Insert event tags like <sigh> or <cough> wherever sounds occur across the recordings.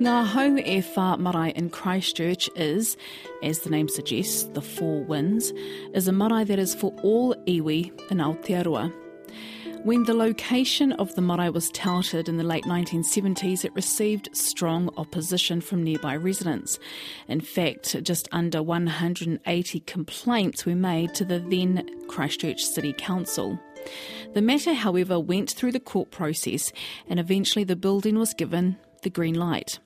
Ngā Hau e Wha Marae in Christchurch is, as the name suggests, the Four Winds, is a marae that is for all iwi in Aotearoa. When the location of the marae was touted in the late 1970s, it received strong opposition from nearby residents. In fact, just under 180 complaints were made to the then Christchurch City Council. The matter, however, went through the court process and eventually the building was given the green light.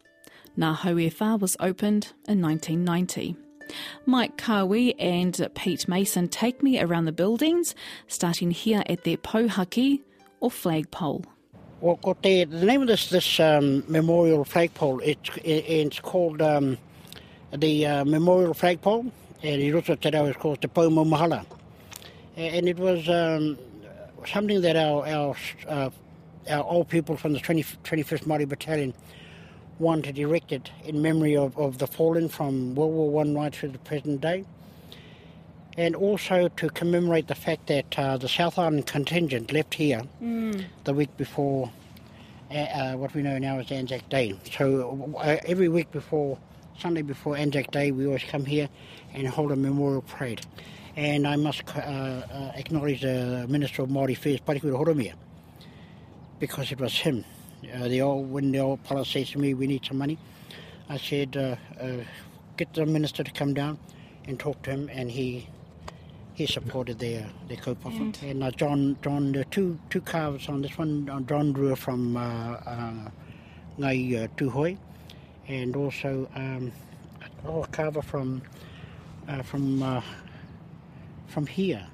Ngā Hauefa was opened in 1990. Mike Kawi and Pete Mason take me around the buildings, starting here at their Pohaki or flagpole. Well, got the, name of this this um, memorial flagpole. It's it's called um, the uh, memorial flagpole, and it also today is called the Paumo Mahala, and it was um, something that our our uh, our old people from the 20, 25th Māori Battalion wanted erected in memory of, of the fallen from World War One right through the present day, and also to commemorate the fact that uh, the South Island contingent left here Mm. the week before uh, what we know now as Anzac Day. So uh, every week before Sunday before Anzac Day, we always come here and hold a memorial parade. And I must uh, uh, acknowledge the Minister of Māori Affairs, Parekura Horomia, because it was him. Uh, the old, when the old fellow says to me, we need some money, I said, uh, uh, get the minister to come down and talk to him, and he he supported their their kaupapa. And uh, John John the two two calves on this one, uh, John drew from uh, uh, Ngai uh, Tūhoe, and also um, a carver from uh, from uh, from here.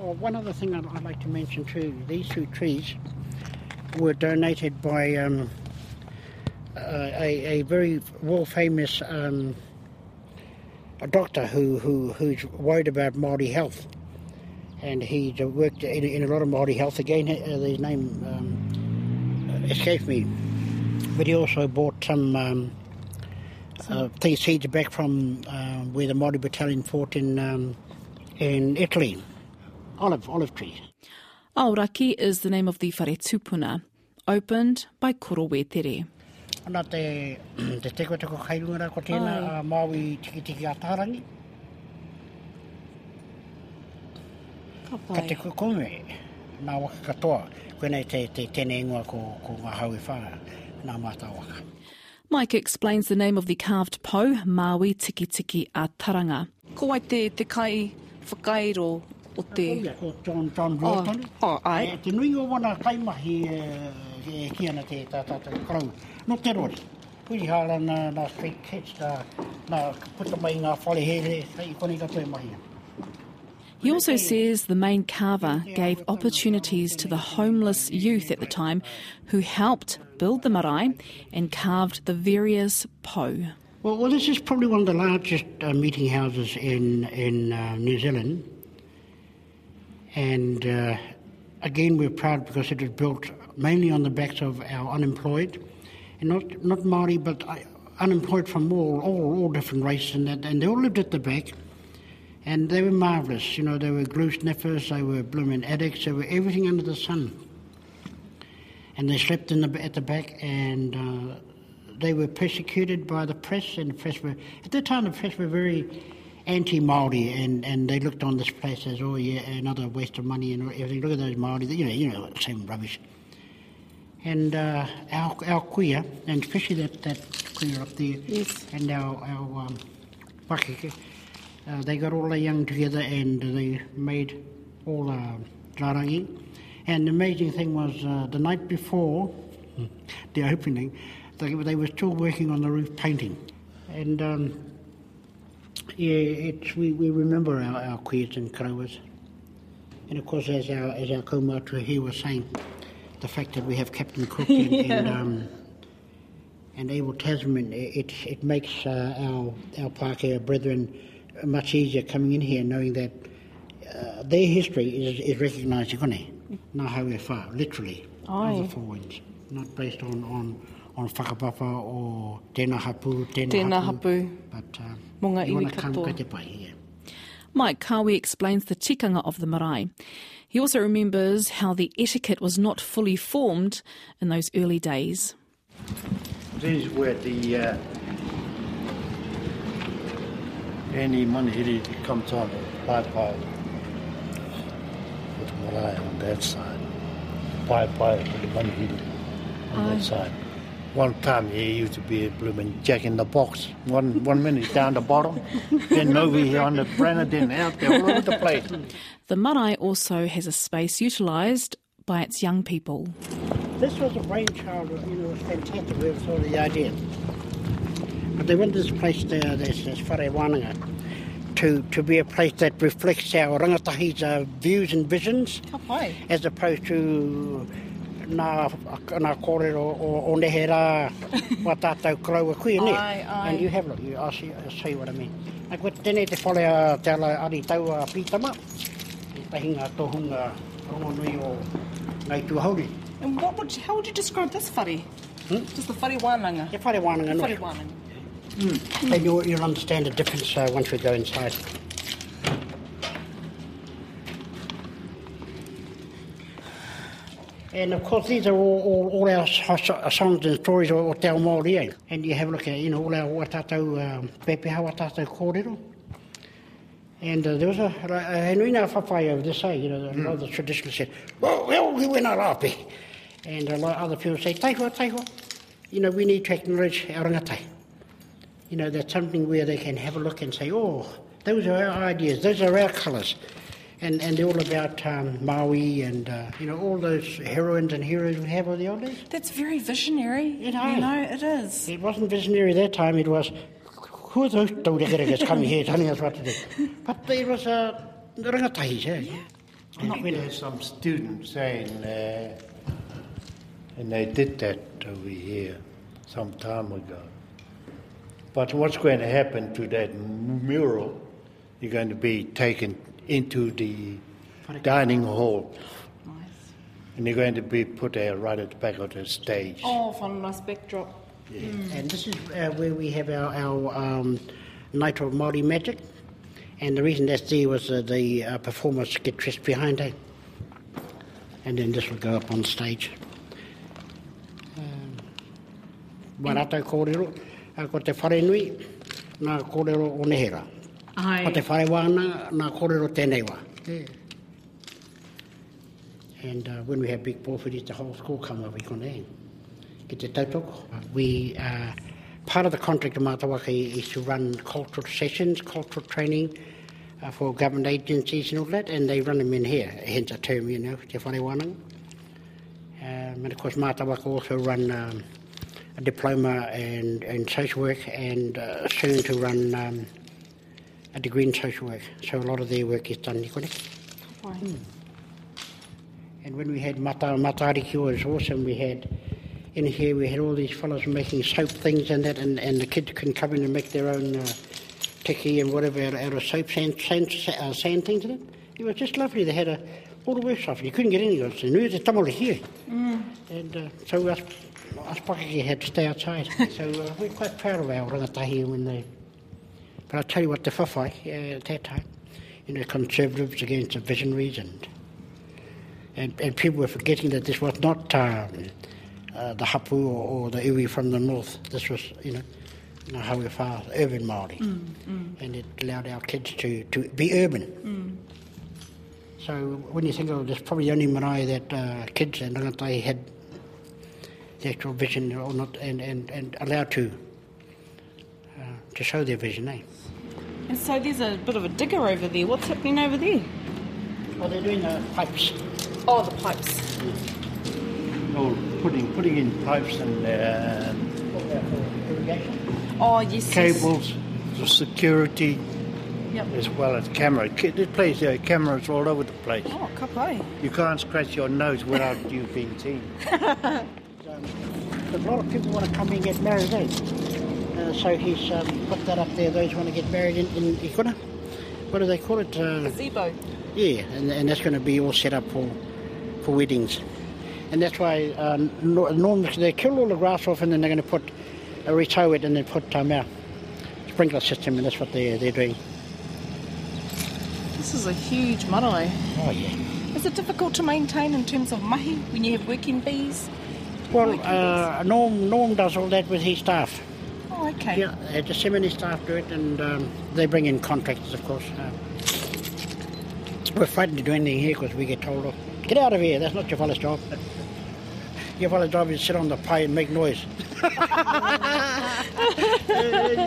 Oh, one other thing I'd, I'd like to mention too: these two trees were donated by um, a, a very world famous um, a doctor who, who who's worried about Maori health, and he worked in, in a lot of Maori health. Again, uh, his name um, escapes me, but he also bought some. Um, uh, seeds back from uh, where the Maori battalion fought in um, in Italy, olive olive trees. Aoraki is the name of the whare opened by Koro Wetere. Ana te, te teko teko kairunga rā ko tēnā Ai. uh, Māui tiki tiki a tārangi. Ka te kukume, nā waka katoa, koenei te, te tēne ingoa ko, ko ngā hau e whā, nā mātā waka. Mike explains the name of the carved po, Maui Tiki Tiki a Taranga. Ko wai te, te kai whakairo o te... Ko John, John Oh, Riotoni. oh, ai. E, te nui o wana kaimahi e, te tā tātou karau. No te rori. Puri nā, nā street kids, nā, nā puta mai ngā whale here, kone ka toi mahi. He also says the main carver gave opportunities to the homeless youth at the time who helped build the marae and carved the various po. Well, well, this is probably one of the largest uh, meeting houses in in uh, New Zealand, and uh, again we're proud because it was built mainly on the backs of our unemployed, and not not Maori but uh, unemployed from all all, all different races, and that, and they all lived at the back, and they were marvelous. You know, they were glue sniffers, they were blooming addicts, they were everything under the sun, and they slept in the at the back and. Uh, they were persecuted by the press, and the press were at that time the press were very anti-Maori, and, and they looked on this place as oh yeah another waste of money and everything. Look at those Maori, you know, you know, same rubbish. And uh, our our queer, and especially that that queer up there, Yes. and our our um, Pakeke, uh, they got all the young together and they made all uh, rarangi. And the amazing thing was uh, the night before the opening, they, they were still working on the roof painting. And um, yeah, it's, we, we remember our, our queers and karawas. And of course, as our, as our kaumātua here was saying, the fact that we have Captain Cook and, <laughs> and, um, and Abel Tasman, it, it makes uh, our, our Pākehā brethren much easier coming in here knowing that uh, their history is, is recognised, kone, nā hau e whā, literally, Ai. of the four winds, not based on, on, on whakapapa or tēnā hapu, tēnā, Tēnā hapu. But uh, Mō ngā you want to come katoa. kate pai here. Mike Kawi explains the tikanga of the marae. He also remembers how the etiquette was not fully formed in those early days. This is where the uh, any money it comes on Pai Pai. Put Malay on that side. Pai Pai with the money on that side. One time he used to be a blooming jack in the box. One one minute down the bottom, then over here on the Brenner, then out there all over the place. The marae also has a space utilised by its young people. This was a brainchild, of, you know, it fantastic. We saw the idea. But they want this place there, this, this Whare Wānanga, to, to be a place that reflects our rangatahi's uh, views and visions, Ka pai. as opposed to nā, nā kōrero o, o nehe rā wa tātou kraua kui, ne? Ai, ai. And you have, look, you, I'll, see, show you what I mean. Like, what tēnei te whare a te ala ari tau a pītama, e tahinga tohunga rongonui o ngai tuahauri. And what would, how would you describe this whare? Just the whare wānanga. Te whare wānanga Whare no. wānanga. And you'll, you'll understand the difference uh, once we go inside. And of course, these are all, all, all our songs and stories o, o te ao Māori, eh? And you have a look at, you know, all our watatau, um, pepeha watatau kōrero. And uh, there was a, and a Henuina whawhai over this, eh? You know, a lot of the traditionalists said, well, well, we went rapi. And a lot of other people say, taihua, taihua. You know, we need to acknowledge our rangatai. You know, that's something where they can have a look and say, oh, those are our ideas, those are our colours. And, and all about um, Maui and, uh, you know, all those heroines and heroes we have of the old days. That's very visionary. It You is. know, it is. It wasn't visionary that time, it was, who are those taurekerekas coming here telling us what to do? But it was uh, rangatahis, eh? I think there's some students saying, uh, and they did that over here some time ago. But what's going to happen to that mural? You're going to be taken into the dining hall, Nice. and you're going to be put there right at the back of the stage. Oh, fun, nice backdrop. yeah. And this is uh, where we have our, our um, Night of Māori Magic. And the reason that's there was uh, the uh, performers get dressed behind it. And then this will go up on stage. Um, Warato kōrero, uh, ko te whare nui, nā kōrero o Nehera. Ai. Ko te whare wāna, nā kōrero tēnei wā. And uh, when we have big pōwhiris, the whole school come over i Ki te tautoko. We, uh, part of the contract of Mātawaka is to run cultural sessions, cultural training uh, for government agencies and all that, and they run them in here, hence a term, you know, te whare wānanga. Um, and of course, Mātawaka also run um, a diploma and, and social work, and uh, soon to run um, a degree in social work. So a lot of their work is done in Nikoneki. And when we had Mata Matariki, it was awesome. We had in here, we had all these fellows making soap things and that, and, and the kids can come in and make their own uh, tiki and whatever out, out of soap sand, sand, uh, sand things and it. It was just lovely. They had a, all the workshops. You couldn't get in. It was new to tamale here. And uh, so us, us pakaki had to stay outside. <laughs> so uh, we're quite proud of our rangatahi when they... But I'll tell you what, the whawhai uh, at that time, you know, conservatives against the visionaries and and, and people were forgetting that this was not um, uh, the hapu or, or the iwi from the north. This was, you know, how we Whā, urban Māori. And it allowed our kids to, to be urban. So when you think of it, it's probably the only marae that uh, kids and rangatai had the actual vision or not, and, and, and allowed to uh, to show their vision, eh? And so there's a bit of a digger over there. What's happening over there? Well, they're doing the pipes. Oh, the pipes. Oh, putting putting in pipes and uh, for irrigation. Oh, yes. yes. cables for security, Yep. as well as camera. This place, there are cameras all over the place. Oh, ka pai. You can't scratch your nose without you being seen. <laughs> A lot of people want to come and get married, eh? Uh, so he's um, put that up there, those who want to get married in, in Ikuna. What do they call it? Uh, Gazebo. yeah, and, and that's going to be all set up for, for weddings. And that's why uh, normally they kill all the grass off and then they're going to put a retow it and then put um, our sprinkler system, and that's what they're, they're doing. This is a huge marae. Oh, yeah. Is it difficult to maintain in terms of mahi when you have working bees? Well, uh, Norm, Norm does all that with his staff. Oh, okay. Yeah, uh, the seminary staff do it, and um, they bring in contractors, of course. Uh, we're frightened to do anything here because we get told off. Get out of here, that's not your fella's job. <laughs> Your fella's job is to sit on the pie and make noise. <laughs> <laughs> Yeah,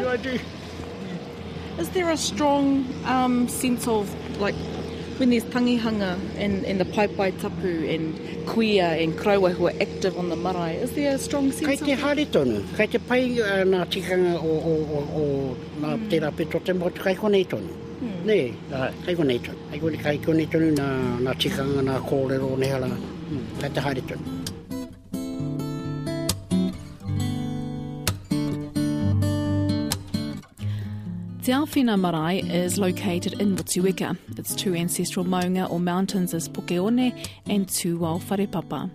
I do. Is there a strong um, sense of like when there's tangihanga and, and the pai pai tapu and kuia and kraua who are active on the marae? Is there a strong sense of te haere tonu, kei te pai uh, nā tikanga o, o, o, o nā mm. tērā petro te motu, kei konei tonu. Mm. Ne, uh, kei konei tonu. Konei, kei konei tonu nā, nā tikanga, nā kōrero, ne hala. Mm. Kei te haere tonu. Te Awhina Marae is located in Motueka. Its two ancestral maunga or mountains is Pukeone and Tūwao Wharepapa.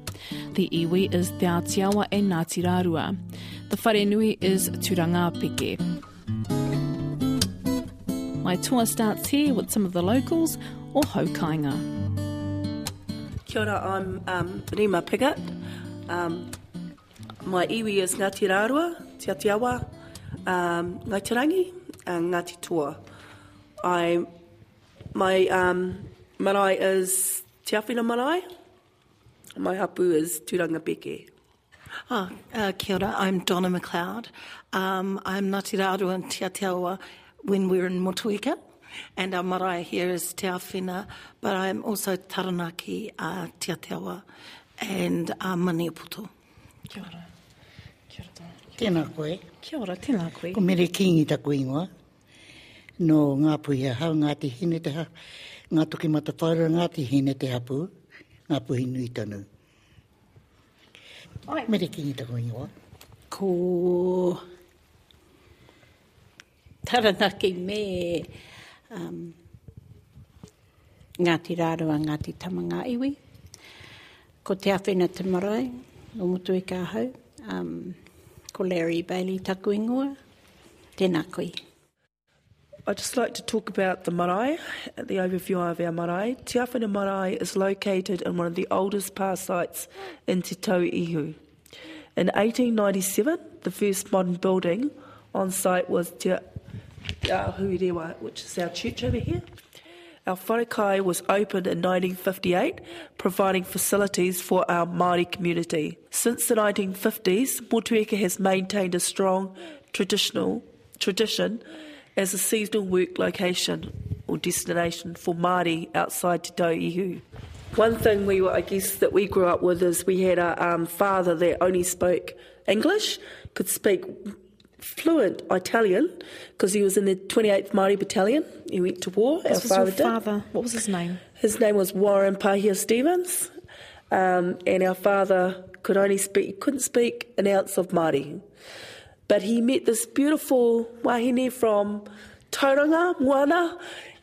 The iwi is Te Atiawa and Ngāti Rārua. The wharenui is Turanga Peke. My tour starts here with some of the locals or haukainga. Kia ora, I'm um, Rima. Um, my iwi is Ngāti Rārua, Te Atiawa, um, Ngaitirangi, and Ngāti Toa. I, my um, marae is Te Awhina Marae. My hapu is Turanga Peke. Oh, uh, kia ora, I'm Donna McLeod. Um, I'm Ngāti Rāru and Te Atiawa when we're in Motueka, and our marae here is Te Awhina, but I'm also Taranaki, uh, Te Atiawa, and uh, Maniapoto. Kia ora. Kia ora. Tēnā koe, Kia ora, tēnā koe. ko mere kingi taku ingoa. No ngā puhi a hau, ngā te hine te ha, ngā toki mata whaura, ngā te hine te hapu, ngā puhi nui tonu. Ai, mere kingi taku ingoa. Ko Taranaki me um, Ngāti Rārua, Ngāti Tamanga iwi. Ko Te Awhina Te Marae, o mutu i ka hau. Um, ko Larry Bailey taku ingoa. Tēnā koe. I'd just like to talk about the marae, the overview of our marae. Te Awhina Marae is located in one of the oldest pa sites in Te Tau Ihu. In 1897, the first modern building on site was Te Ahurewa, which is our church over here. Our was opened in 1958, providing facilities for our Māori community. Since the 1950s, Motueka has maintained a strong traditional tradition as a seasonal work location or destination for Māori outside Te Tau. One thing we were, I guess, that we grew up with is we had a um, father that only spoke English, could speak fluent Italian because he was in the 28th Māori Battalion. He went to war. This our was father your did. What was his name? His name was Warren Pahia Stevens, um, and our father could only speak, couldn't speak an ounce of Māori. But he met this beautiful wahine from Tauranga, Moana,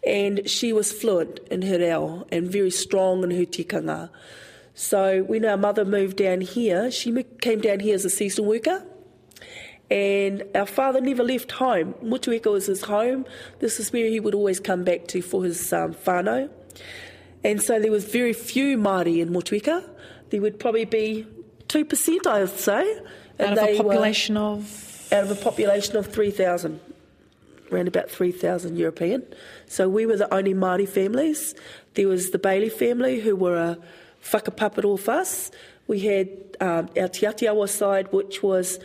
and she was fluent in her reo and very strong in her tikanga. So when our mother moved down here, she came down here as a seasonal worker. And our father never left home. Motueka was his home. This is where he would always come back to for his um, whānau. And so there was very few Māori in Motueka. There would probably be 2%, I would say. Out of a were- population of. out of a population of 3,000, around about 3,000 European. So we were the only Māori families. There was the Bailey family who were a whakapaparo of us. We had um, our Te Atiawa side, which was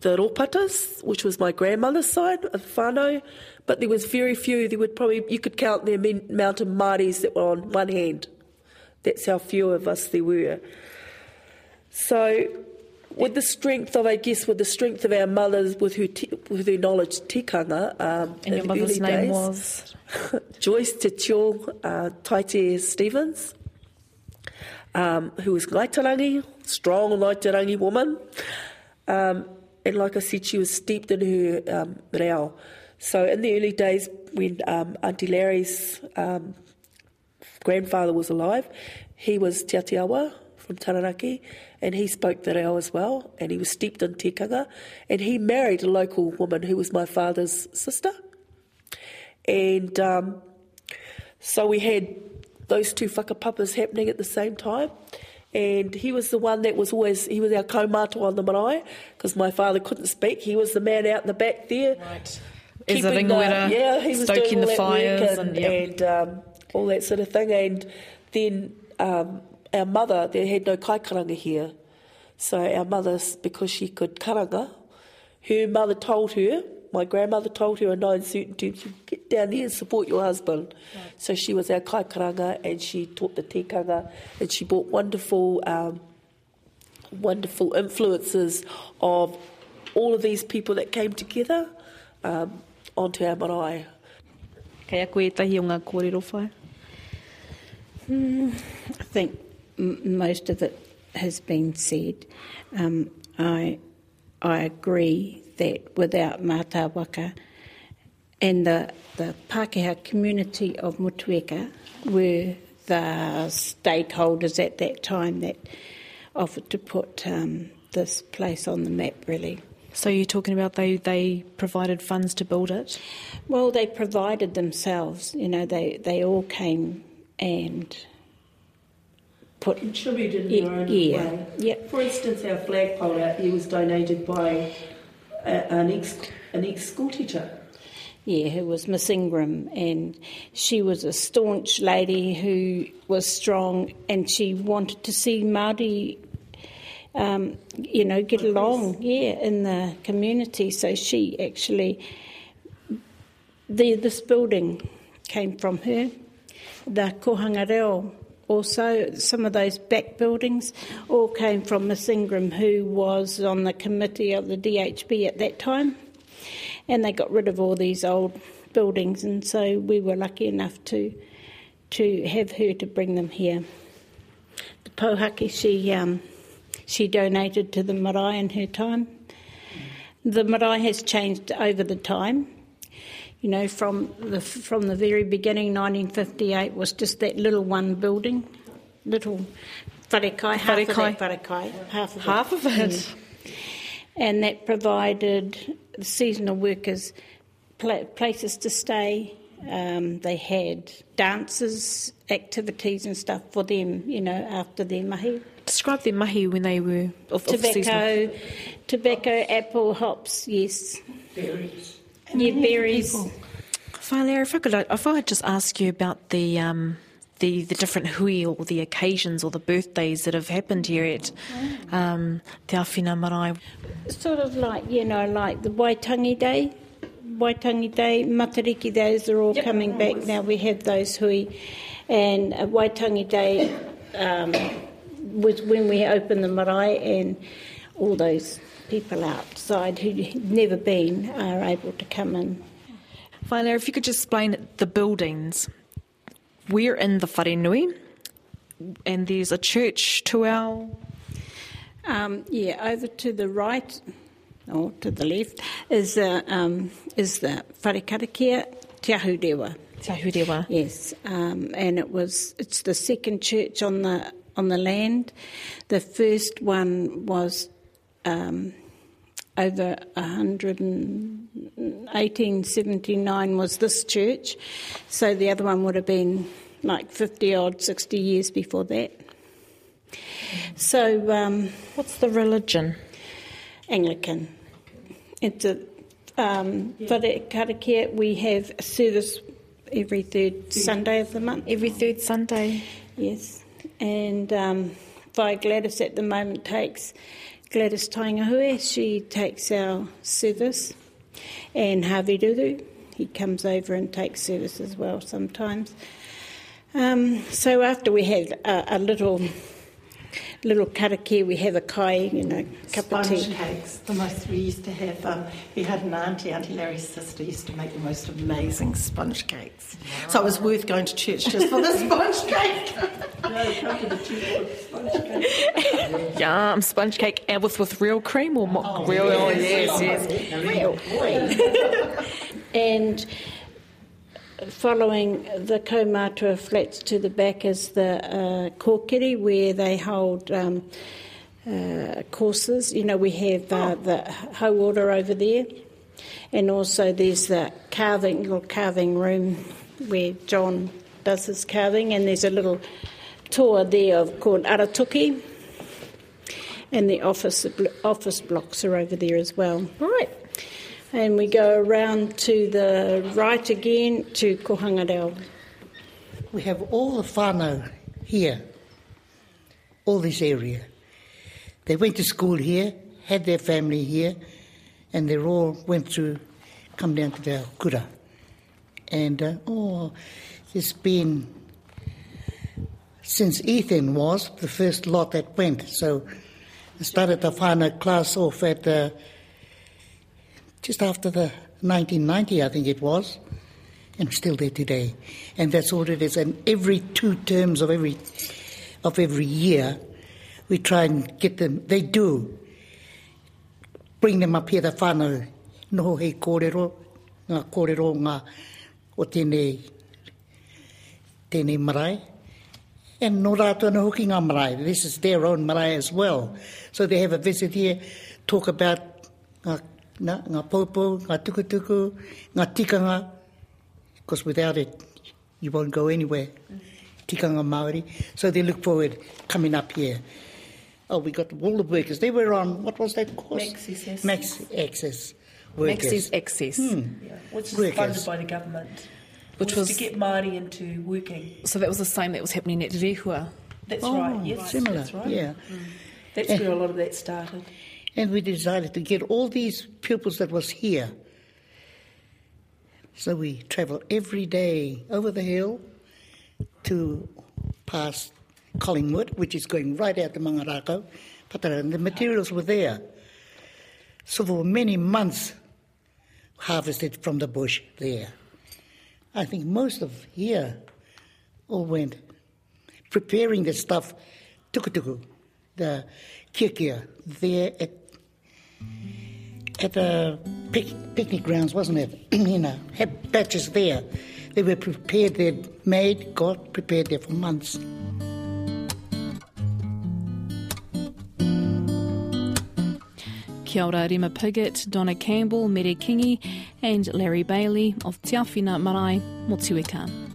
the Ropatas, which was my grandmother's side of Fano, But there was very few. There would probably, you could count the amount of Māoris that were on one hand. That's how few of us there were. So, with the strength of, I guess, with the strength of our mothers, with her, te- with her knowledge tikanga, um, And your mother's early name days, was? <laughs> Joyce Te Tio uh, Taite Stevens, um, who was Ngaitarangi, strong Ngaitarangi woman. Um, and like I said, she was steeped in her um, reo. So in the early days, when um, Auntie Larry's um, grandfather was alive, he was Te Atiawa from Taranaki, and he spoke the reo as well, and he was steeped in tikanga, and he married a local woman who was my father's sister. And um, so we had those two whakapapas happening at the same time. And he was the one that was always, he was our kaumātua on the marae, because my father couldn't speak. He was the man out in the back there. Right. As a keeping the- ringleader, yeah, he was stoking doing all the that fires work and, and, yep. and um, all that sort of thing. And then um, our mother, there had no kaikaranga here. So our mother, because she could karanga, her mother told her, my grandmother told her in nine certain terms, you get down there and support your husband. So she was our kaikaranga and she taught the tikanga and she brought wonderful, um, wonderful influences of all of these people that came together um, onto our marae. Kei a koe tahi o ngā kōrero whai? I think m- most of it has been said. Um, I I agree that without Mātāwaka and the, the Pākehā community of Motueka were the stakeholders at that time that offered to put um, this place on the map, really. So you're talking about they, they provided funds to build it? Well, they provided themselves, you know, they, they all came and put. Contributed in their own yeah, way. yep. For instance, our flagpole out here was donated by a, an ex an ex school teacher. Yeah, who was Miss Ingram, and she was a staunch lady who was strong, and she wanted to see Māori, um, you know, get along, yeah, in the community. So she actually, the this building came from her. The Kohanga Reo also, some of those back buildings all came from Miss Ingram, who was on the committee of the DHB at that time and they got rid of all these old buildings, and so we were lucky enough to to have her to bring them here. The Pohaki she um, she donated to the marae in her time. The marae has changed over the time. You know, from the from the very beginning, 1958 was just that little one building, little wharekai, half of Wharekai. that wharekai, half of Half it. of it. Mm and that provided the seasonal workers pla- places to stay. Um, they had dances, activities, and stuff for them, you know, after their mahi. Describe their mahi when they were of, of seasonal. Tobacco, tobacco, apple, hops, yes. Berries. Yeah, berries. Whaelea, if I could, if I could just ask you about the um, the the different hui or the occasions or the birthdays that have happened here at um, Te Awhina Marae. Sort of like, you know, like the Waitangi Day. Waitangi Day, Matariki Days are all coming back now. We have those hui. And uh, Waitangi Day um, was when we open the marae and all those people outside who'd never been are able to come in. Whaelea, if you could just explain the buildings. We're in the Wharenui, and there's a church to our Um, yeah, over to the right, or to the left, is the, um, is the Wharekarakia Te Ahurewa. Te Ahurewa. Yes, um, and it was it's the second church on the on the land. The first one was um, over a hundred and 1879 was this church, so the other one would have been like 50 odd, 60 years before that. So um, What's the religion? Anglican. It's a um, Wharekarakia, we have a service every third Sunday of the month. Every third Sunday. Yes, and um, Vi Gladys at the moment takes Gladys Taingahue. She takes our service, and Harvey Duru. He comes over and takes service as well sometimes. Um, so after we had a, a little little karakia, we have a kai, you know, cup of Sponge tea. cakes. The most we used to have. Um, we had an auntie, Auntie Larry's sister, used to make the most amazing sponge cakes. So it was worth going to church just for the <laughs> sponge cake. <laughs> Yum, sponge cake and with, with real cream or mock real? Oh, yes, yes. <laughs> And following the Kaumatua flats to the back is the uh, Kōkiri, where they hold um, uh, courses. You know, we have uh, the hauora over there, and also there's the carving, little carving room where John does his carving, and there's a little tour there of called Aratuki, and the office office blocks are over there as well. Right. And we go around to the right again to Kohangareo. We have all the whānau here, all this area. They went to school here, had their family here, and they all went to come down to the kura. And uh, oh, it's been since Ethan was the first lot that went. So I started the whānau class off at uh, just after the 1990, I think it was, and still there today. And that's all it is. And every two terms of every of every year, we try and get them. They do bring them up here. The whānau noho hei kōrero, ngā kōrero ngā o tēnei, tēnei marae. And no rātua na hoki ngā marae. This is their own marae as well. So they have a visit here, talk about ngā, ngā, ngā popo, ngā tukutuku, ngā tikanga, because without it, you won't go anywhere. Tikanga Māori. So they look forward coming up here. Oh, we got all the workers. They were on, what was that course? Maxis. Max Access workers. Maxis Access. Hmm. Yeah, which is Workers. funded by the government. Which was, was- to get Māori into working. So that was the same that was happening at Rehua. That's Oh, right. Yes, similar. That's right. Yeah. Mm. That's eh. where a lot of that started. And we decided to get all these pupils that was here. So we travel every day over the hill to past Collingwood, which is going right out to Mangarākau. Patara, and the materials were there. So for many months, harvested from the bush there. I think most of here all went preparing the stuff, tukutuku, the kikia, there at at the pic, picnic grounds, wasn't it? <clears throat> you know, had batches there. They were prepared, they'd made, got prepared there for months. Kia ora Rima Piggott, Donna Campbell, Mere Kingi and Larry Bailey of Te Awhina Marae, Motueka.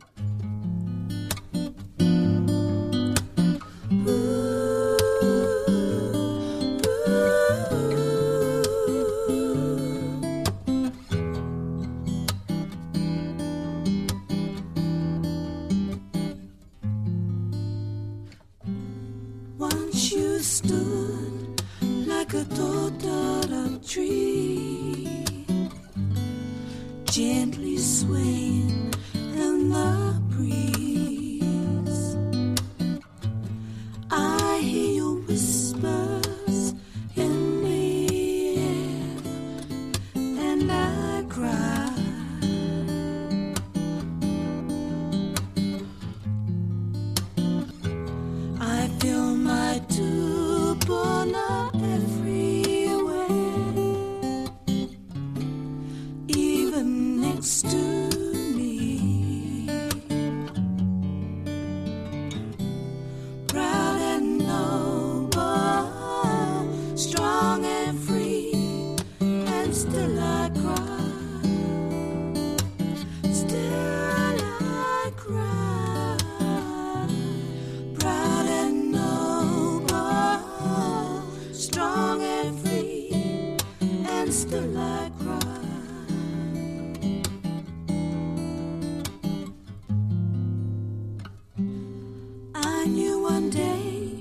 Knew one day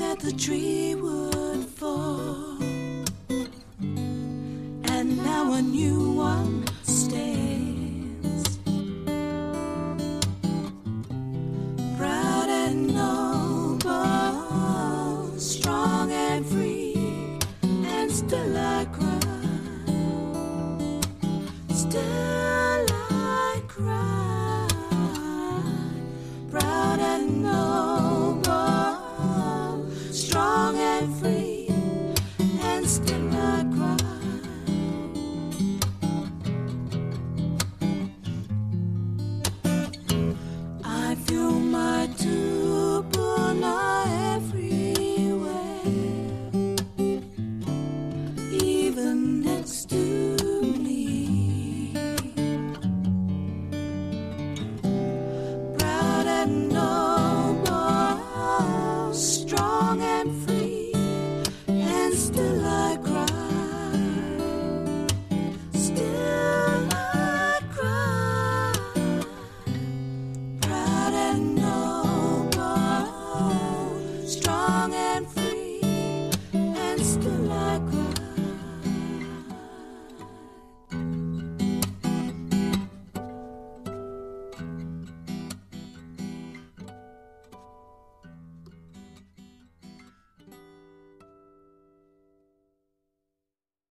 that the tree would fall, and now a new